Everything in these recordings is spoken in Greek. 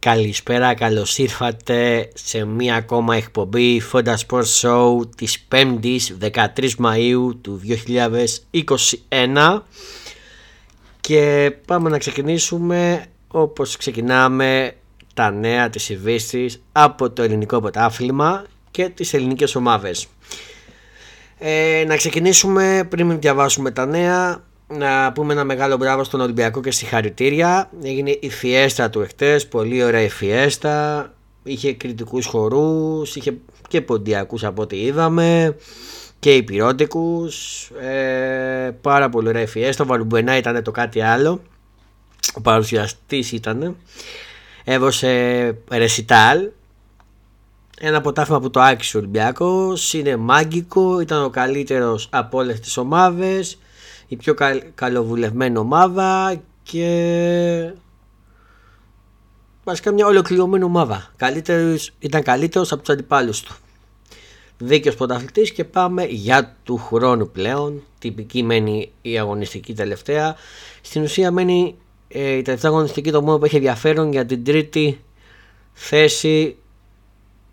Καλησπέρα, καλώς ήρθατε σε μία ακόμα εκπομπή Fonda Sports Show της 5ης 13 Μαΐου του 2021 και πάμε να ξεκινήσουμε όπως ξεκινάμε τα νέα της ειδήσει από το ελληνικό πρωτάθλημα και τις ελληνικές ομάδες. Ε, να ξεκινήσουμε πριν διαβάσουμε τα νέα να πούμε ένα μεγάλο μπράβο στον Ολυμπιακό και συγχαρητήρια. Έγινε η φιέστα του εχθές, πολύ ωραία η φιέστα. Είχε κριτικούς χορούς, είχε και ποντιακούς από ό,τι είδαμε και υπηρώτικους. Ε, πάρα πολύ ωραία η φιέστα. Ο Βαλουμπενά ήταν το κάτι άλλο. Ο παρουσιαστής ήταν. Έβωσε ρεσιτάλ. Ένα ποτάφημα που το άκουσε ο Ολυμπιακός. Είναι μάγκικο. Ήταν ο καλύτερος από όλες τις ομάδες η πιο καλοβουλευμένη ομάδα και βασικά μια ολοκληρωμένη ομάδα. Καλύτερος, ήταν καλύτερος από τους αντιπάλους του. Δίκαιος πρωταθλητής και πάμε για του χρόνου πλέον. Τυπική μένει η αγωνιστική τελευταία. Στην ουσία μένει ε, η τελευταία αγωνιστική το μόνο που έχει ενδιαφέρον για την τρίτη θέση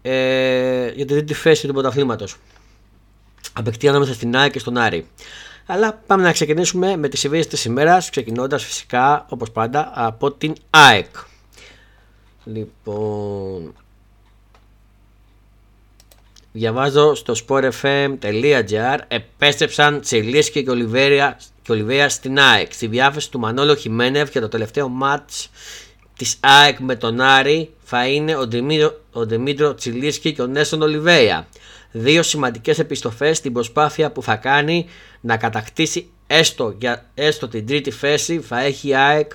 ε, για την τρίτη θέση του πρωταθλήματος. Απεκτεί ανάμεσα στην ΑΕΚ και στον Άρη. Αλλά πάμε να ξεκινήσουμε με τις ειδήσεις της ημέρας, ξεκινώντας φυσικά όπως πάντα από την ΑΕΚ. Λοιπόν, διαβάζω στο sportfm.gr επέστρεψαν Τσιλίσκη και Ολιβέρια και Ολιβέρια στην ΑΕΚ. Στη διάθεση του Μανώλο Χιμένευ για το τελευταίο μάτς της ΑΕΚ με τον Άρη θα είναι ο Δημήτρο, ο Δημήτρο Τσιλίσκη και ο Νέσον Ολιβέρια δύο σημαντικές επιστοφές στην προσπάθεια που θα κάνει να κατακτήσει έστω, για, έστω την τρίτη θέση θα έχει ΑΕΚ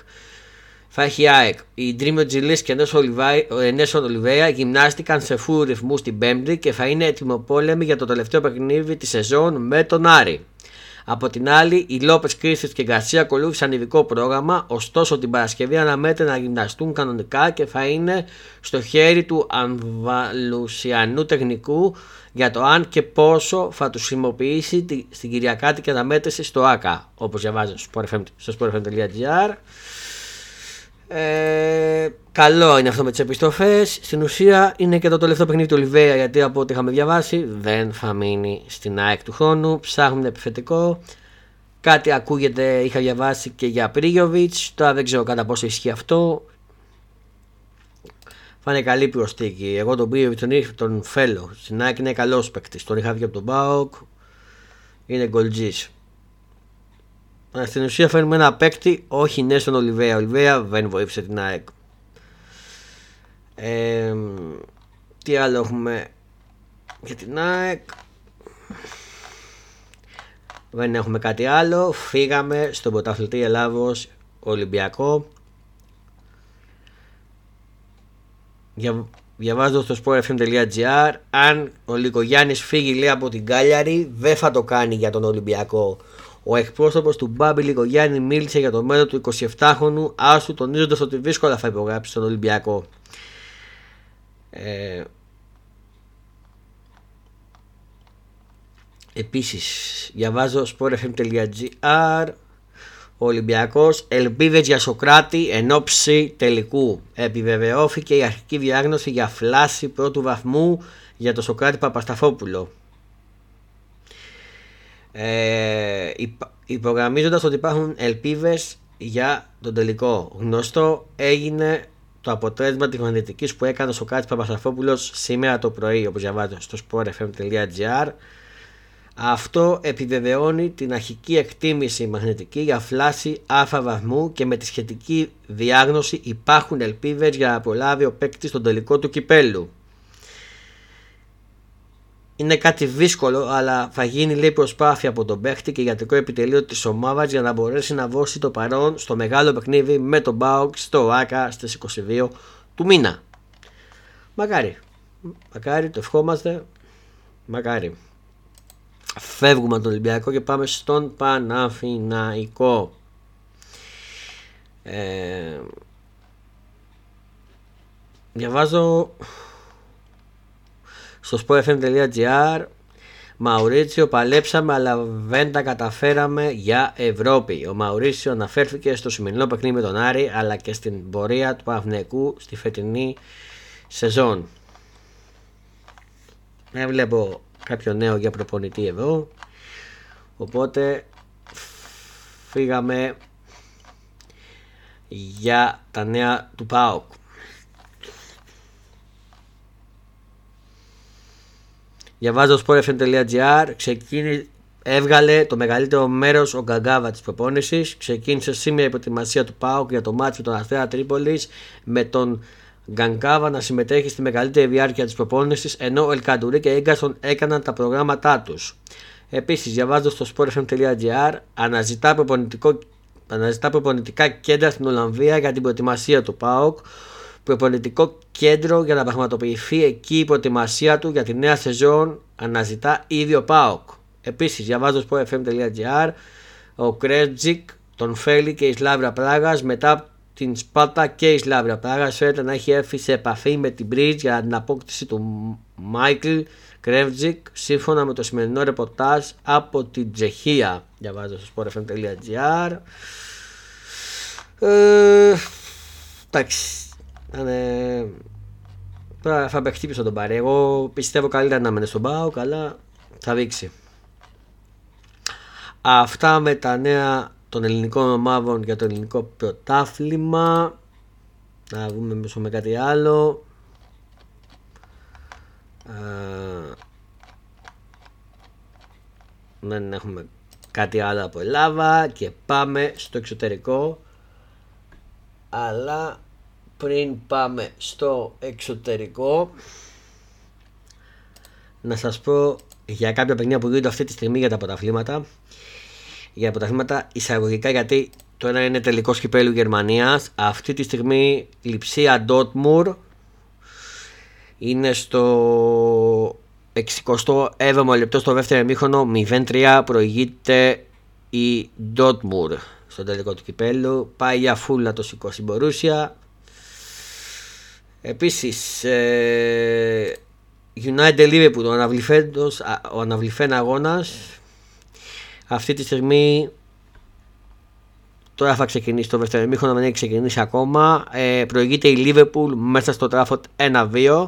θα έχει ΑΕΚ. Οι Dreamer Τζιλής και ο Νέσον Ολιβέια γυμνάστηκαν σε φούρου ρυθμούς στην Πέμπτη και θα είναι πόλεμοι για το τελευταίο παιχνίδι της σεζόν με τον Άρη. Από την άλλη, οι Λόπες Κρίστης και Γκαρσία ακολούθησαν ειδικό πρόγραμμα, ωστόσο την Παρασκευή αναμένεται να γυμναστούν κανονικά και θα είναι στο χέρι του Ανβαλουσιανού τεχνικού για το αν και πόσο θα τους χρησιμοποιήσει στην Κυριακάτικη αναμέτρηση στο ΑΚΑ, όπως διαβάζει στο sportfm.gr. Ε, καλό είναι αυτό με τις επιστροφές. Στην ουσία είναι και το τελευταίο παιχνίδι του Ολιβέα γιατί από ό,τι είχαμε διαβάσει δεν θα μείνει στην ΑΕΚ του χρόνου. Ψάχνουν επιθετικό. Κάτι ακούγεται, είχα διαβάσει και για Πρίγιοβιτς. Τώρα δεν ξέρω κατά πόσο ισχύει αυτό. Θα είναι καλή προστίκη. Εγώ τον Πρίγιοβιτς τον, τον φέλω. Στην ΑΕΚ είναι καλός παίκτης. Τον είχα βγει από τον Μπάουκ. Είναι γκολτζής. Στην ουσία φέρνουμε ένα παίκτη, όχι ναι στον Ολιβέα. Ο Ολιβέα δεν βοήθησε την ΑΕΚ. Ε, τι άλλο έχουμε για την ΑΕΚ; Δεν έχουμε κάτι άλλο. Φύγαμε στον πρωταθλητή Ελλάδος Ολυμπιακό. Για, διαβάζω στο sportfm.gr αν ο Λικογιάννης φύγει λέει από την Κάλιαρη δεν θα το κάνει για τον Ολυμπιακό ο εκπρόσωπος του Μπάμπη Λιγογιάννη μίλησε για το μέλλον του 27χρονου Άσου, τονίζοντας ότι δύσκολα θα υπογράψει στον Ολυμπιακό. Ε, Επίσης, διαβάζω sportfm.gr ο Ολυμπιακός ελπίδες για Σοκράτη εν ώψη τελικού. Επιβεβαιώθηκε η αρχική διάγνωση για φλάση πρώτου βαθμού για το Σοκράτη Παπασταφόπουλο ε, υπογραμμίζοντας ότι υπάρχουν ελπίδες για τον τελικό. Γνωστό έγινε το αποτέλεσμα της μαγνητικής που έκανε ο Κάτης Παπασαφόπουλος σήμερα το πρωί όπως διαβάζω στο sportfm.gr αυτό επιβεβαιώνει την αρχική εκτίμηση μαγνητική για φλάση α βαθμού και με τη σχετική διάγνωση υπάρχουν ελπίδες για να προλάβει ο παίκτης στον τελικό του κυπέλου είναι κάτι δύσκολο, αλλά θα γίνει λέει προσπάθεια από τον παίχτη και γιατρικό επιτελείο της ομάδας για να μπορέσει να δώσει το παρόν στο μεγάλο παιχνίδι με τον Μπάουκ στο ΆΚΑ στις 22 του μήνα. Μακάρι. Μακάρι, το ευχόμαστε. Μακάρι. Φεύγουμε από τον Ολυμπιακό και πάμε στον Παναφιναϊκό. Ε, διαβάζω στο sportfm.gr Μαουρίτσιο παλέψαμε αλλά δεν τα καταφέραμε για Ευρώπη. Ο Μαουρίτσιο αναφέρθηκε στο σημερινό παιχνίδι με τον Άρη αλλά και στην πορεία του Παυνεκού στη φετινή σεζόν. Δεν βλέπω κάποιο νέο για προπονητή εδώ. Οπότε φύγαμε για τα νέα του ΠΑΟΚ. Διαβάζω sportfm.gr ξεκίνη, έβγαλε το μεγαλύτερο μέρος ο Γκαγκάβα της προπόνησης. Ξεκίνησε σήμερα η προετοιμασία του ΠΑΟΚ για το μάτι του Αστέρα Τρίπολης με τον Γκαγκάβα να συμμετέχει στη μεγαλύτερη διάρκεια της προπόνησης ενώ ο Ελκαντουρί και Έγκαστον έκαναν τα προγράμματά τους. Επίσης, διαβάζω στο sportfm.gr αναζητά, αναζητά προπονητικά κέντρα στην Ολλανδία για την προετοιμασία του ΠΑΟΚ προπονητικό κέντρο για να πραγματοποιηθεί εκεί η προετοιμασία του για τη νέα σεζόν αναζητά ήδη ο ΠΑΟΚ. Επίσης διαβάζω στο fm.gr ο Κρμέντσικ τον θέλει και η Σλάβια Πράγας μετά την Σπάρτα και η Σλάβια Πράγας φαίνεται να έχει έρθει σε επαφή με την Bridge για την απόκτηση του Μάικλ Κρμέντσικ σύμφωνα με το σημερινό ρεπορτάζ από την Τσεχία. Διαβάζω στο sportfm.gr ε, Εντάξει, είναι... Τώρα θα με χτύπησε τον πάρει. Εγώ πιστεύω καλύτερα να μένει στον Πάο, καλά θα δείξει. Αυτά με τα νέα των ελληνικών ομάδων για το ελληνικό πρωτάθλημα. Να δούμε μέσω με κάτι άλλο. δεν έχουμε κάτι άλλο από Ελλάδα και πάμε στο εξωτερικό αλλά πριν πάμε στο εξωτερικό να σας πω για κάποια παιχνίδια που γίνονται αυτή τη στιγμή για τα πρωταθλήματα. Για τα πρωταθλήματα εισαγωγικά γιατί το ένα είναι τελικό κυπέλου Γερμανίας. Αυτή τη στιγμή λειψία Ντότμουρ είναι στο 67ο λεπτό στο δεύτερο εμίχρονο 0-3 προηγείται η Ντότμουρ. Στο τελικό του κυπέλου πάει για φούλ να το σηκώσει Μπορούσια Επίσης ε, United Liverpool ο αναβληθέντος ο αναβληθέν αγώνας αυτή τη στιγμή τώρα θα ξεκινήσει το δεύτερο ημίχρονο δεν έχει ξεκινήσει ακόμα. Ε, προηγείται η Liverpool μέσα στο τράφοτ 1-2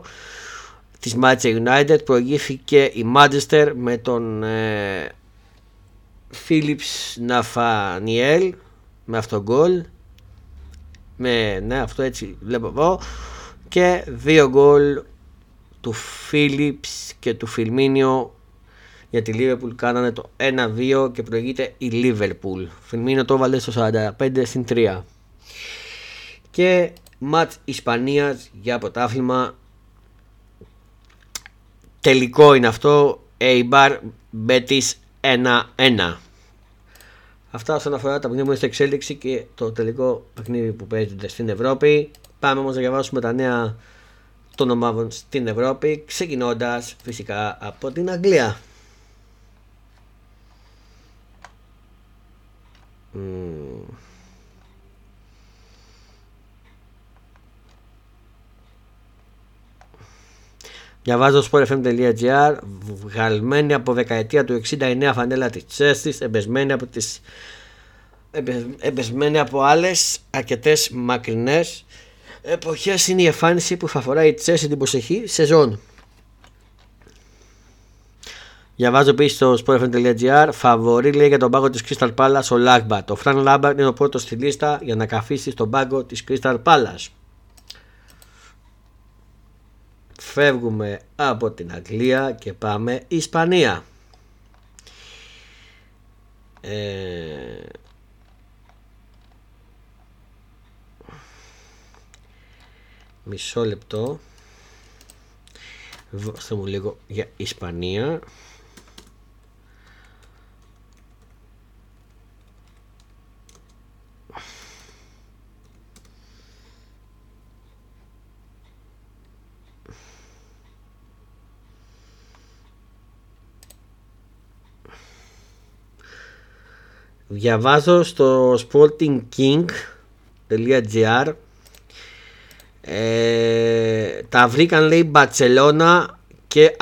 της Manchester United. Προηγήθηκε η Manchester με τον ε, Philips Ναφανιέλ με αυτόν γκολ. Με, ναι αυτό έτσι βλέπω εδώ και δύο γκολ του Φίλιπς και του Φιλμίνιο για τη Λίβερπουλ κάνανε το 1-2 και προηγείται η Λίβερπουλ. Φιλμίνιο το έβαλε στο 45 στην 3. Και ματ Ισπανίας για πρωτάθλημα. Τελικό είναι αυτό. Eibar Betis 1-1. Αυτά όσον αφορά τα παιχνίδια που είναι στην εξέλιξη και το τελικό παιχνίδι που παίζεται στην Ευρώπη. Πάμε όμως να διαβάσουμε τα νέα των ομάδων στην Ευρώπη ξεκινώντας φυσικά από την Αγγλία. Mm. Διαβάζω sportfm.gr βγαλμένη από δεκαετία του 69 φανέλα της Τσέστης εμπεσμένη από τις εμπεσμένη από άλλες αρκετές μακρινές εποχές είναι η εμφάνιση που θα αφορά η Τσέση την προσεχή σεζόν. Διαβάζω επίσης στο sportfm.gr Φαβορή λέει για τον πάγκο της Crystal Palace ο Λάγκμπατ. Ο Φραν Λάμπαρτ είναι ο πρώτος στη λίστα για να καθίσει στον πάγκο της Crystal Palace. Φεύγουμε από την Αγγλία και πάμε Ισπανία. Ε, Μισό λεπτό. Δώστε μου λίγο για Ισπανία. Διαβάζω στο sportingking.gr ε, τα βρήκαν λέει Μπαρτσελώνα και,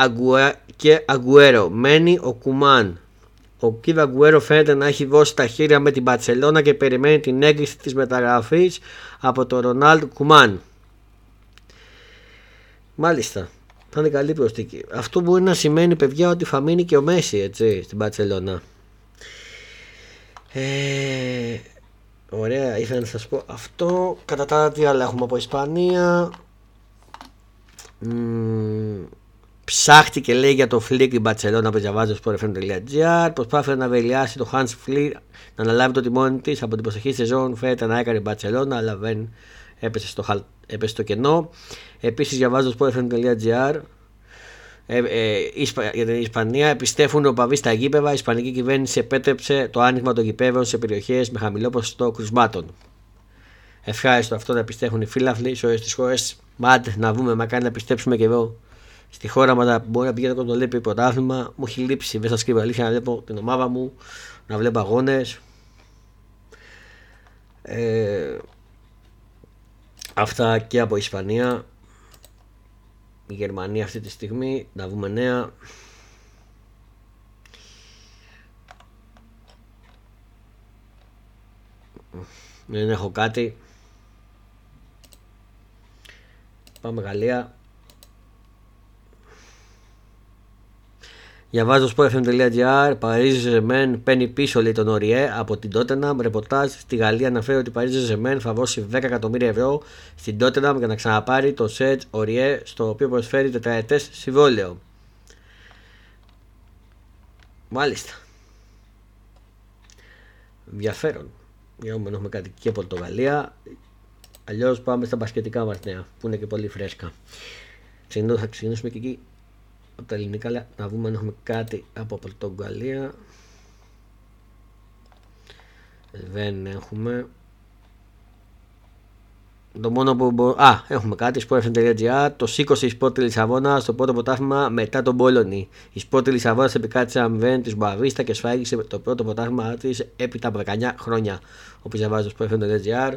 και Αγκουέρο. Μένει ο Κουμάν. Ο Κίβ Αγκουέρο φαίνεται να έχει δώσει τα χέρια με την Παρσελώνα και περιμένει την έγκριση της μεταγραφής από τον Ρονάλντ Κουμάν. Μάλιστα. Θα είναι καλή προσθήκη. Αυτό μπορεί να σημαίνει παιδιά ότι θα μείνει και ο Μέση έτσι στην Παρσελώνα. Ε, ωραία, ήθελα να σας πω αυτό. Κατά τα άλλα τι άλλα έχουμε από Ισπανία; Μ, ψάχτηκε λέει για το Φλικ η Μπαρσελόνα που διαβάζει στο sportfm.gr. Προσπάθησε να βελιάσει το Hans Flick να αναλάβει το τιμόνι της από την προσεχή σεζόν. Φαίνεται να έκανε η Μπαρσελόνα, αλλά δεν έπεσε στο, έπεσε στο κενό. Επίσης διαβάζω στο sportfm.gr. Ε, ε, για την Ισπανία επιστέφουν ο Παβί στα γήπεδα. Η Ισπανική κυβέρνηση επέτρεψε το άνοιγμα των γηπέδων σε περιοχές με χαμηλό ποσοστό κρουσμάτων. Ευχάριστο αυτό να επιστέφουν οι φίλαθλοι σε όλες τις χώρες. Μάντε να βούμε, μα κάνει να πιστέψουμε και εδώ στη χώρα μας μπορεί να πηγαίνει το λέει πρωτάθλημα. Μου έχει λείψει, δεν σα κρύβω αλήθεια, να βλέπω την ομάδα μου, να βλέπω αγώνες. Ε, αυτά και από Ισπανία. Η Γερμανία αυτή τη στιγμή, να δούμε νέα. Δεν έχω κάτι. Πάμε Γαλλία. Διαβάζω στο sportfm.gr. Παρίζι Ζεμέν παίρνει πίσω λέει τον Οριέ από την Tottenham. Ρεπορτάζ στη Γαλλία αναφέρει ότι η Παρίζι Ζεμέν θα δώσει 10 εκατομμύρια ευρώ στην Tottenham για να ξαναπάρει το Σετ Οριέ στο οποίο προσφέρει τετραετές συμβόλαιο. Μάλιστα. Ενδιαφέρον. Για να έχουμε κάτι και από Πορτογαλία. Αλλιώς πάμε στα μπασκετικά μας νέα που είναι και πολύ φρέσκα. Θα ξεκινήσουμε και εκεί από τα ελληνικά να δούμε αν έχουμε κάτι από Πορτογαλία δεν έχουμε το μόνο που μπορούμε. Α, έχουμε κάτι. Sport.gr. Το σήκωσε η Sport Λισαβόνα στο πρώτο πρωτάθλημα μετά τον Πόλωνη. Η Sport Λισαβόνα επικράτησε αμβέν της Μπαβίστα και σφάγισε το πρώτο πρωτάθλημα της έπειτα από 19 χρόνια. Όπω διαβάζει το Sport.gr.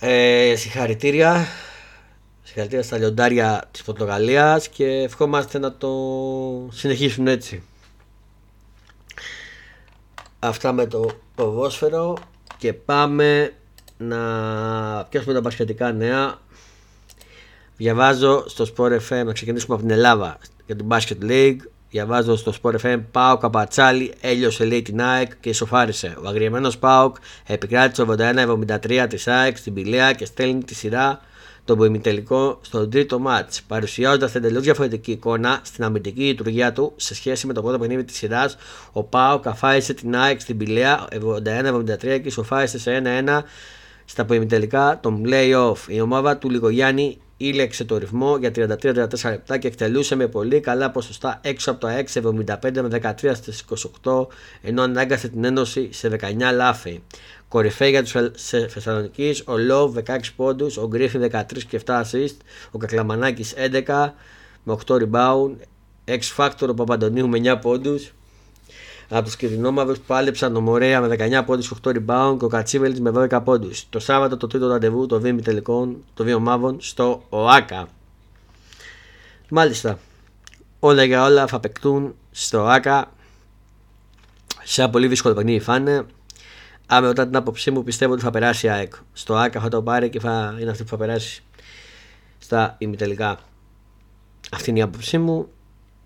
Ε, συγχαρητήρια. Συγχαρητήρια στα λιοντάρια της Πορτογαλίας και ευχόμαστε να το συνεχίσουν έτσι. Αυτά με το ποδόσφαιρο και πάμε να πιάσουμε τα μπασκετικά νέα. Διαβάζω στο Sport FM, να ξεκινήσουμε από την Ελλάδα για την Basket League. Διαβάζω στο Sport FM Πάο Καπατσάλη έλειωσε λέει την ΑΕΚ και ισοφάρισε. Ο αγριεμένος Πάοκ επικράτησε 81-73 της ΑΕΚ στην Πηλαία και στέλνει τη σειρά το ποημιτελικό στο τρίτο μάτς, παρουσιάζοντας εντελώς διαφορετική εικόνα στην αμυντική λειτουργία του σε σχέση με το πρώτο παιχνίδι της σειράς. Ο Πάο καφάρισε την ΑΕΚ στην Πηλαία 71-73 και ισοφάρισε σε 1-1 στα ποημιτελικά των playoff. Η ομάδα του Λιγογιάννη ήλεξε το ρυθμό για 33-34 λεπτά και εκτελούσε με πολύ καλά ποσοστά έξω από το 6 75 με 13 στις 28 ενώ ανάγκασε την ένωση σε 19 λάθη. Κορυφαίοι για τους Θεσσαλονίκης, ο Λόβ 16 πόντους, ο Γκρίφιν 13 και 7 assist, ο Κακλαμανάκης 11 με 8 rebound, X Factor ο Παπαντονίου με 9 πόντους. Από τους Κυρινόμαυρου πάλεψαν ο Μωρέα με 19 πόντους και 8 rebound και ο Κατσίβελης με 12 πόντους. Το Σάββατο το τρίτο ραντεβού το βήμι τελικών των δύο ομάδων στο ΟΑΚΑ. Μάλιστα, όλα για όλα θα παικτούν στο ΟΑΚΑ σε ένα πολύ δύσκολο παιχνίδι φάνε. Αν με την άποψή μου, πιστεύω ότι θα περάσει η ΑΕΚ. Στο ΑΕΚ θα το πάρει και θα είναι αυτή που θα περάσει στα ημιτελικά. Αυτή είναι η άποψή μου.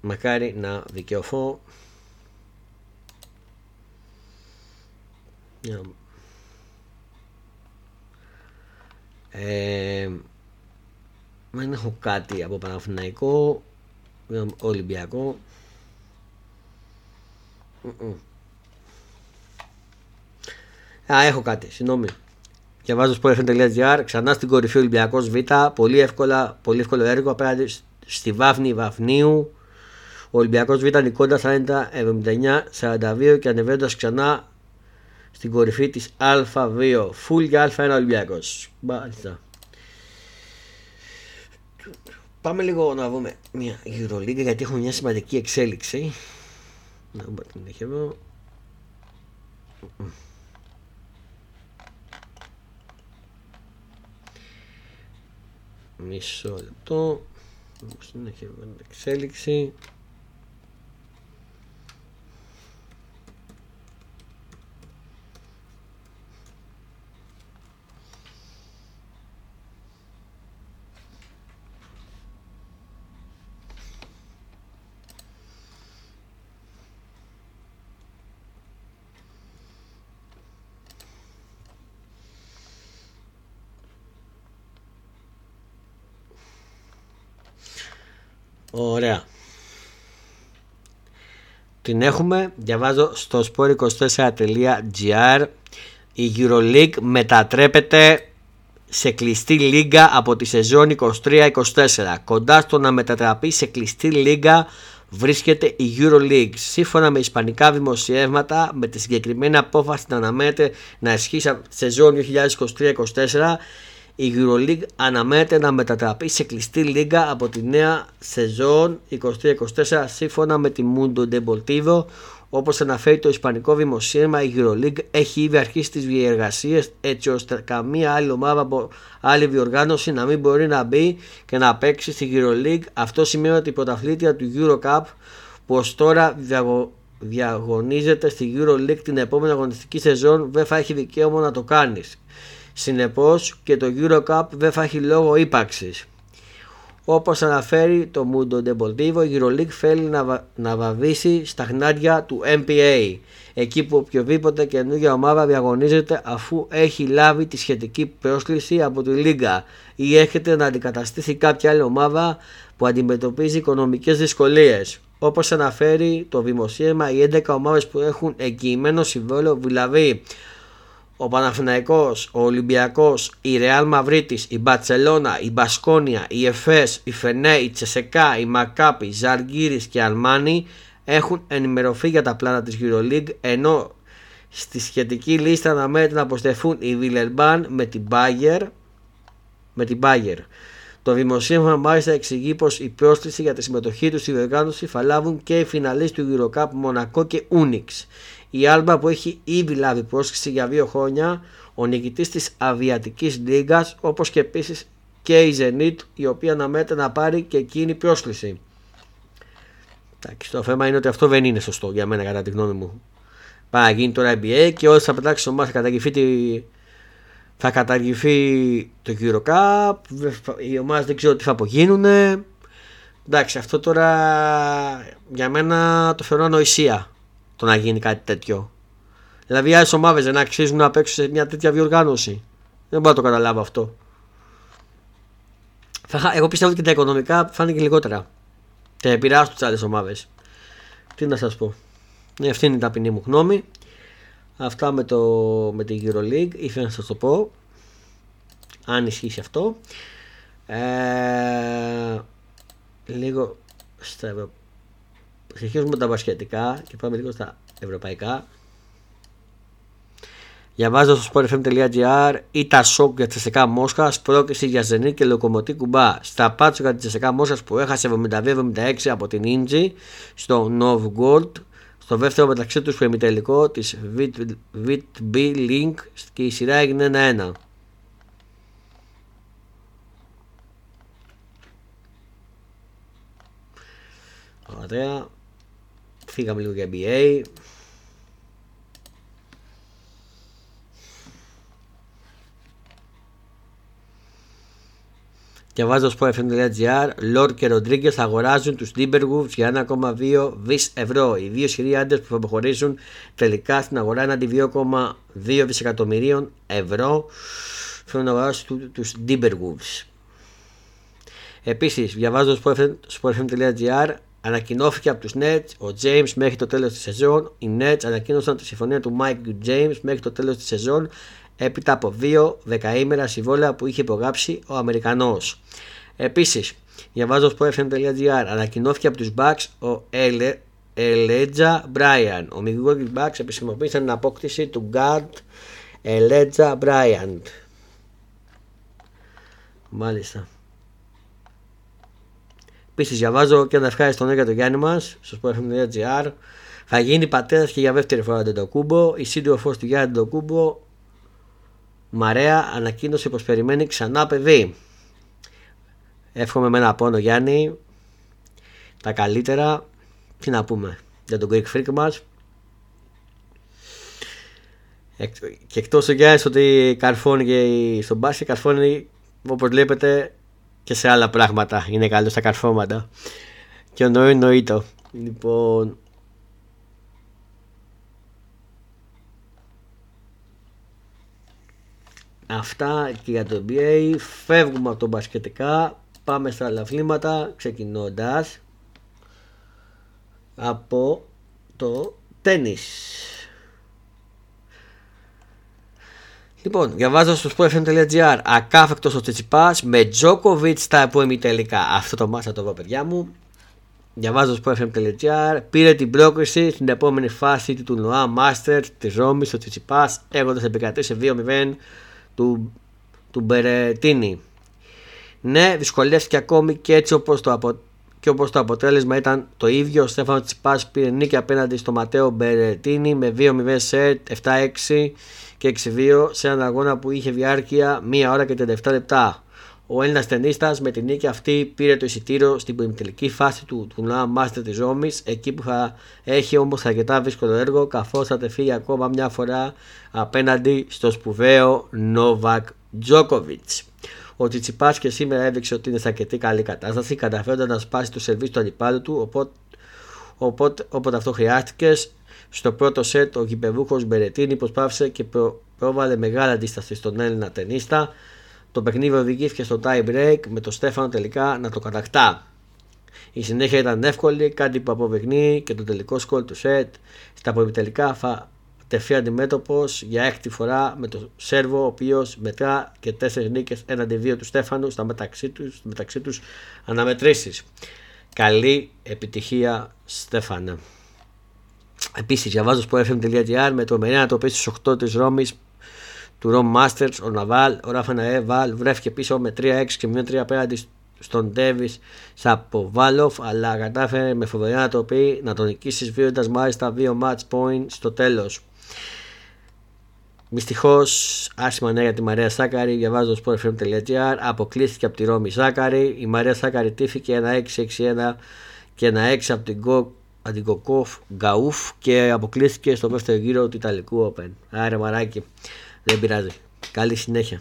Μακάρι να δικαιωθώ. Ε, δεν έχω κάτι από Παναθηναϊκό Ολυμπιακό Α, έχω κάτι, συγγνώμη. Διαβάζω στο sportfm.gr. Ξανά στην κορυφή Ολυμπιακός Β. Πολύ, εύκολα, πολύ εύκολο έργο απέναντι στη Βάφνη Βαφνίου. Ο Ολυμπιακός Β νικώντας 40-79-42 και ανεβαίνοντας ξανά στην κορυφή της Α2. Φουλ για Α1 Ολυμπιακός. Μάλιστα. Πάμε λίγο να δούμε μια Euroleague γιατί έχουμε μια σημαντική εξέλιξη. Να δούμε την έχει εδώ. Μισό λεπτό. Συνέχεια εξέλιξη. Ωραία. Την έχουμε, διαβάζω στο sport24.gr η EuroLeague μετατρέπεται σε κλειστή λίγα από τη σεζόν 23-24. Κοντά στο να μετατραπεί σε κλειστή λίγα βρίσκεται η EuroLeague. Σύμφωνα με ισπανικά δημοσιεύματα, με τη συγκεκριμένη απόφαση να αναμένεται να ισχύσει από τη σεζόν 2023-2024, η EuroLeague αναμένεται να μετατραπεί σε κλειστή λίγα από τη νέα σεζόν 23-24 σύμφωνα με τη Mundo Deportivo όπως αναφέρει το ισπανικό δημοσίευμα η EuroLeague έχει ήδη αρχίσει τις διεργασίες έτσι ώστε καμία άλλη ομάδα από άλλη διοργάνωση να μην μπορεί να μπει και να παίξει στη EuroLeague. Αυτό σημαίνει ότι η πρωταθλήτρια του EuroCup που ως τώρα διαγωνίζεται στη EuroLeague την επόμενη αγωνιστική σεζόν δεν θα έχει δικαίωμα να το κάνεις. Συνεπώς και το EuroCup δεν θα έχει λόγο ύπαρξης. Όπως αναφέρει το Mundo Deportivo, η EuroLeague θέλει να, να βαβήσει στα χνάρια του MPA, εκεί που οποιοδήποτε καινούργια ομάδα διαγωνίζεται αφού έχει λάβει τη σχετική πρόσκληση από τη Λίγκα ή έρχεται να αντικαταστήσει κάποια άλλη ομάδα που αντιμετωπίζει οικονομικές δυσκολίες. Όπως αναφέρει το δημοσίευμα, οι 11 ομάδες που έχουν εγγυημένο συμβόλαιο, δηλαδή ο Παναθηναϊκός, ο Ολυμπιακός, η Ρεάλ Μαυρίτης, η Μπατσελώνα, η Μπασκόνια, η Εφές, η Φενέ, η Τσεσεκά, η Μακάπη, η Ζαργκύρης και η Αλμάνη έχουν ενημερωθεί για τα πλάνα της EuroLeague ενώ στη σχετική λίστα αναμένεται να αποστεθούν οι Βιλερμπάν με την Bayer, με την Bayer. Το δημοσίευμα μάλιστα εξηγεί πως η πρόσκληση για τη συμμετοχή τους στη διοργάνωση θα λάβουν και οι φιναλίστ του Eurocup Μονακό και Ούνιξ. Η Άλμπα που έχει ήδη λάβει πρόσκληση για δύο χρόνια, ο νικητής της Αβιατικής Λίγκας, όπως και επίσης και η Zenit, η οποία αναμένεται να πάρει και εκείνη πρόσκληση. Εντάξει, το θέμα είναι ότι αυτό δεν είναι σωστό για μένα κατά τη γνώμη μου. Πάει να γίνει τώρα NBA και όλες θα πετάξει ομάδα θα καταργηθεί, τη... θα καταργηθεί το Eurocup, οι ομάδες δεν ξέρω τι θα απογίνουν. Εντάξει, αυτό τώρα για μένα το θεωρώ ανοησία το να γίνει κάτι τέτοιο. Δηλαδή, οι άλλες ομάδες δεν αξίζουν να παίξουν σε μια τέτοια διοργάνωση. Δεν μπορώ να το καταλάβω αυτό. Εγώ πιστεύω ότι και τα οικονομικά φάνηκε λιγότερα. Και επηρεάζουν τις άλλες ομάδες. Τι να σας πω. Ναι, αυτή είναι η ταπεινή μου γνώμη. Αυτά με, το, με την EuroLeague ήθελα να σας το πω. Αν ισχύσει αυτό. Ε, λίγο στα ευρωπαϊκά συνεχίζουμε τα βασιατικά και πάμε λίγο στα ευρωπαϊκά. Διαβάζω στο sportfm.gr ή τα σοκ για Τσεσεκά Μόσχας, πρόκληση για Ζενή και Λοκομωτή Κουμπά. Στα πάτσο για τη Τσεσεκά Μόσχας που έχασε 72-76 από την Ίντζη στο Novgorod. Στο δεύτερο μεταξύ τους ημιτελικό της VTB Link και η σειρά έγινε 1-1. Ωραία. Φύγαμε λίγο για NBA. Διαβάζω στο FM.gr Λόρ και Ροντρίγκες αγοράζουν τους Timberwolves για 1,2 δις ευρώ. Οι δύο ισχυροί άντρες που θα αποχωρήσουν τελικά στην αγορά έναντι 2,2 δισεκατομμυρίων ευρώ θέλουν να αγοράσουν τους Timberwolves. Επίσης, διαβάζω στο FM.gr Ανακοινώθηκε από τους Nets ο James μέχρι το τέλος της σεζόν. Οι Nets ανακοίνωσαν τη συμφωνία του Mike James μέχρι το τέλος της σεζόν έπειτα από δύο δεκαήμερα συμβόλαια που είχε υπογράψει ο Αμερικανός. Επίσης, διαβάζω στο FM.gr ανακοινώθηκε από τους Bucks ο Ελέτζα Μπράιαν. Ο Milwaukee Bucks επισημοποίησαν την απόκτηση του Guard Ελέτζα Μπράιαν. Μάλιστα. Επίσης, διαβάζω και ένα ευχάριστο νέο για το Γιάννη μας στο sportfm.gr. Θα γίνει πατέρας και για δεύτερη φορά τον Τοκούμπο. Η σύντροφο του Γιάννη Τοκούμπο, Μαρέα, ανακοίνωσε πως περιμένει ξανά παιδί. Εύχομαι με ένα πόνο Γιάννη. Τα καλύτερα. Τι να πούμε για τον Greek Freak μας. Και εκτός ο Γιάννης ότι καρφώνει και στον μπάσκετ, καρφώνει όπως βλέπετε και σε άλλα πράγματα. Είναι καλό στα καρφώματα. Και ο Νοή το. Λοιπόν. Αυτά και για το NBA. Φεύγουμε από το μπασκετικά. Πάμε στα άλλα αθλήματα ξεκινώντας από το τένις. Λοιπόν, διαβάζω στο sportfm.gr ακάφεκτο ο Τσιτσιπάς με Τζόκοβιτ στα τελικά. Αυτό το μάσα το δω, παιδιά μου. Διαβάζω στο sportfm.gr πήρε την πρόκριση στην επόμενη φάση του Νοά Masters της Ρώμης ο Τσιτσιπάς έχοντας επικρατήσει 2-0 του, του Μπερετίνη. Ναι, δυσκολεύτηκε ακόμη και έτσι όπως το, απο... όπως το αποτέλεσμα ήταν το ίδιο. Ο Στέφανος Τσιπά πήρε νίκη απέναντι στο Ματέο Μπερετίνη με 2-0 σετ, 7-6 και 6-2 σε έναν αγώνα που είχε διάρκεια 1 ώρα και 37 λεπτά. Ο Έλληνας ταινίστα με την νίκη αυτή πήρε το εισιτήριο στην τελική φάση του τουρνουά Μάστερ της Ρώμης, εκεί που θα έχει όμως αρκετά δύσκολο έργο, καθώς θα τεφύγει ακόμα μια φορά απέναντι στο σπουδαίο Νόβακ Τζόκοβιτ. Ο Τσιτσιπά και σήμερα έδειξε ότι είναι σε αρκετή καλή κατάσταση, καταφέροντας να σπάσει το σερβίς του αντιπάλου του, οπότε, οπότε, όποτε αυτό χρειάστηκες, στο πρώτο σετ ο γηπεδούχος Μπερετίνη προσπάθησε και πρόβαλε μεγάλη αντίσταση στον Έλληνα ταινίστα. Το παιχνίδι οδηγήθηκε στο tie break με τον Στέφανο τελικά να το κατακτά. Η συνέχεια ήταν εύκολη, κάτι που αποδεικνύει και το τελικό σκόλ του σετ. Στα πολυτελικά θα τεφεί αντιμέτωπος για έκτη φορά με τον Σέρβο, ο οποίος μετρά και τέσσερις νίκες έναντι δύο του Στέφανου στα μεταξύ του μεταξύ τους αναμετρήσεις. Καλή επιτυχία, Στέφανε. Επίσης, διαβάζω στο FM.gr με το Μερένα το οποίο στις 8 της Ρώμης του Rom Masters, ο Ναβάλ, ο Ράφα Ναέβαλ βρέθηκε πίσω με 3-6 και 0-3 απέναντι στον Ντέβις Σαποβάλοφ, αλλά κατάφερε με φοβερή ανατροπή να τον νικήσει σβήνοντας μάλιστα 2 match point στο τέλος. Δυστυχώ, άσχημα νέα για τη Μαρία Σάκαρη. Διαβάζω στο sportfm.gr. Αποκλείστηκε από τη Ρώμη Σάκαρη. Η Μαρία Σάκαρη τύφηκε ένα 6-6-1 και ένα 6 από την Αντικοκόφ Γκαούφ και αποκλείστηκε στο δεύτερο γύρο του Ιταλικού Open. Άρα μαράκι, δεν πειράζει. Καλή συνέχεια.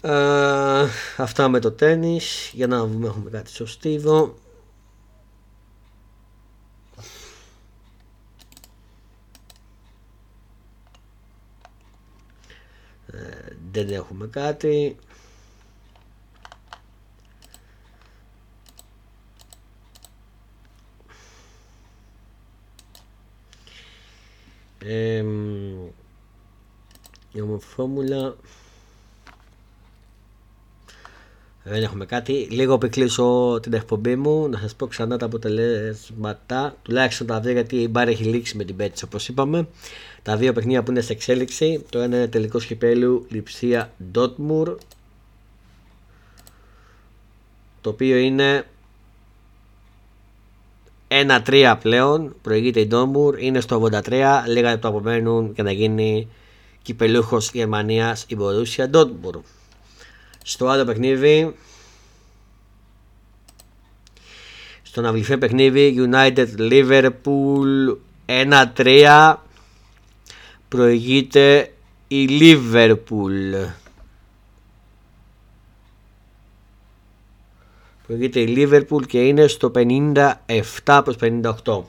Ε, αυτά με το τέννις για να δούμε έχουμε κάτι σωστή εδώ. Ε, δεν έχουμε κάτι. Ε, η ομοφόρμουλα δεν έχουμε κάτι. Λίγο πριν κλείσω την εκπομπή μου, να σας πω ξανά τα αποτελέσματα. Τουλάχιστον τα δύο, γιατί η μπάρα έχει λήξει με την πέτση όπως είπαμε. Τα δύο παιχνίδια που είναι σε εξέλιξη. Το ένα είναι τελικό σκυπέλου Λιψία Ντότμουρ. Το οποίο είναι 1-3 πλέον. Προηγείται η Ντότμουρ. Είναι στο 83. Λίγα το απομένουν και να γίνει κυπελούχος Γερμανίας η Μπορούσια Ντότμουρ. Στο άλλο παιχνίδι στον αυληφέ παιχνίδι United Liverpool 1-3 προηγείται η Liverpool προηγείται η Liverpool και είναι στο 57 προς 58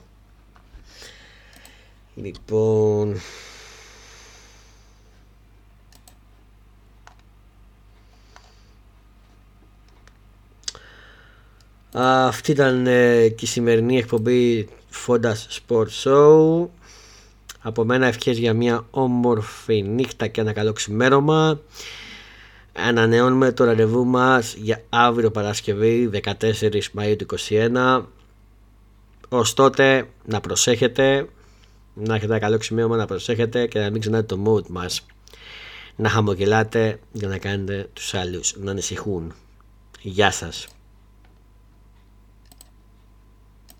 λοιπόν Αυτή ήταν ε, και η σημερινή εκπομπή Fondas Sport Show. Από μένα ευχές για μια όμορφη νύχτα και ένα καλό ξημέρωμα. Ανανεώνουμε το ραντεβού μας για αύριο Παρασκευή 14 Μαΐου του 2021. Ως τότε να προσέχετε, να έχετε ένα καλό ξημέρωμα, να προσέχετε και να μην ξεχνάτε το mood μας. Να χαμογελάτε για να κάνετε τους άλλους να ανησυχούν. Γεια σας.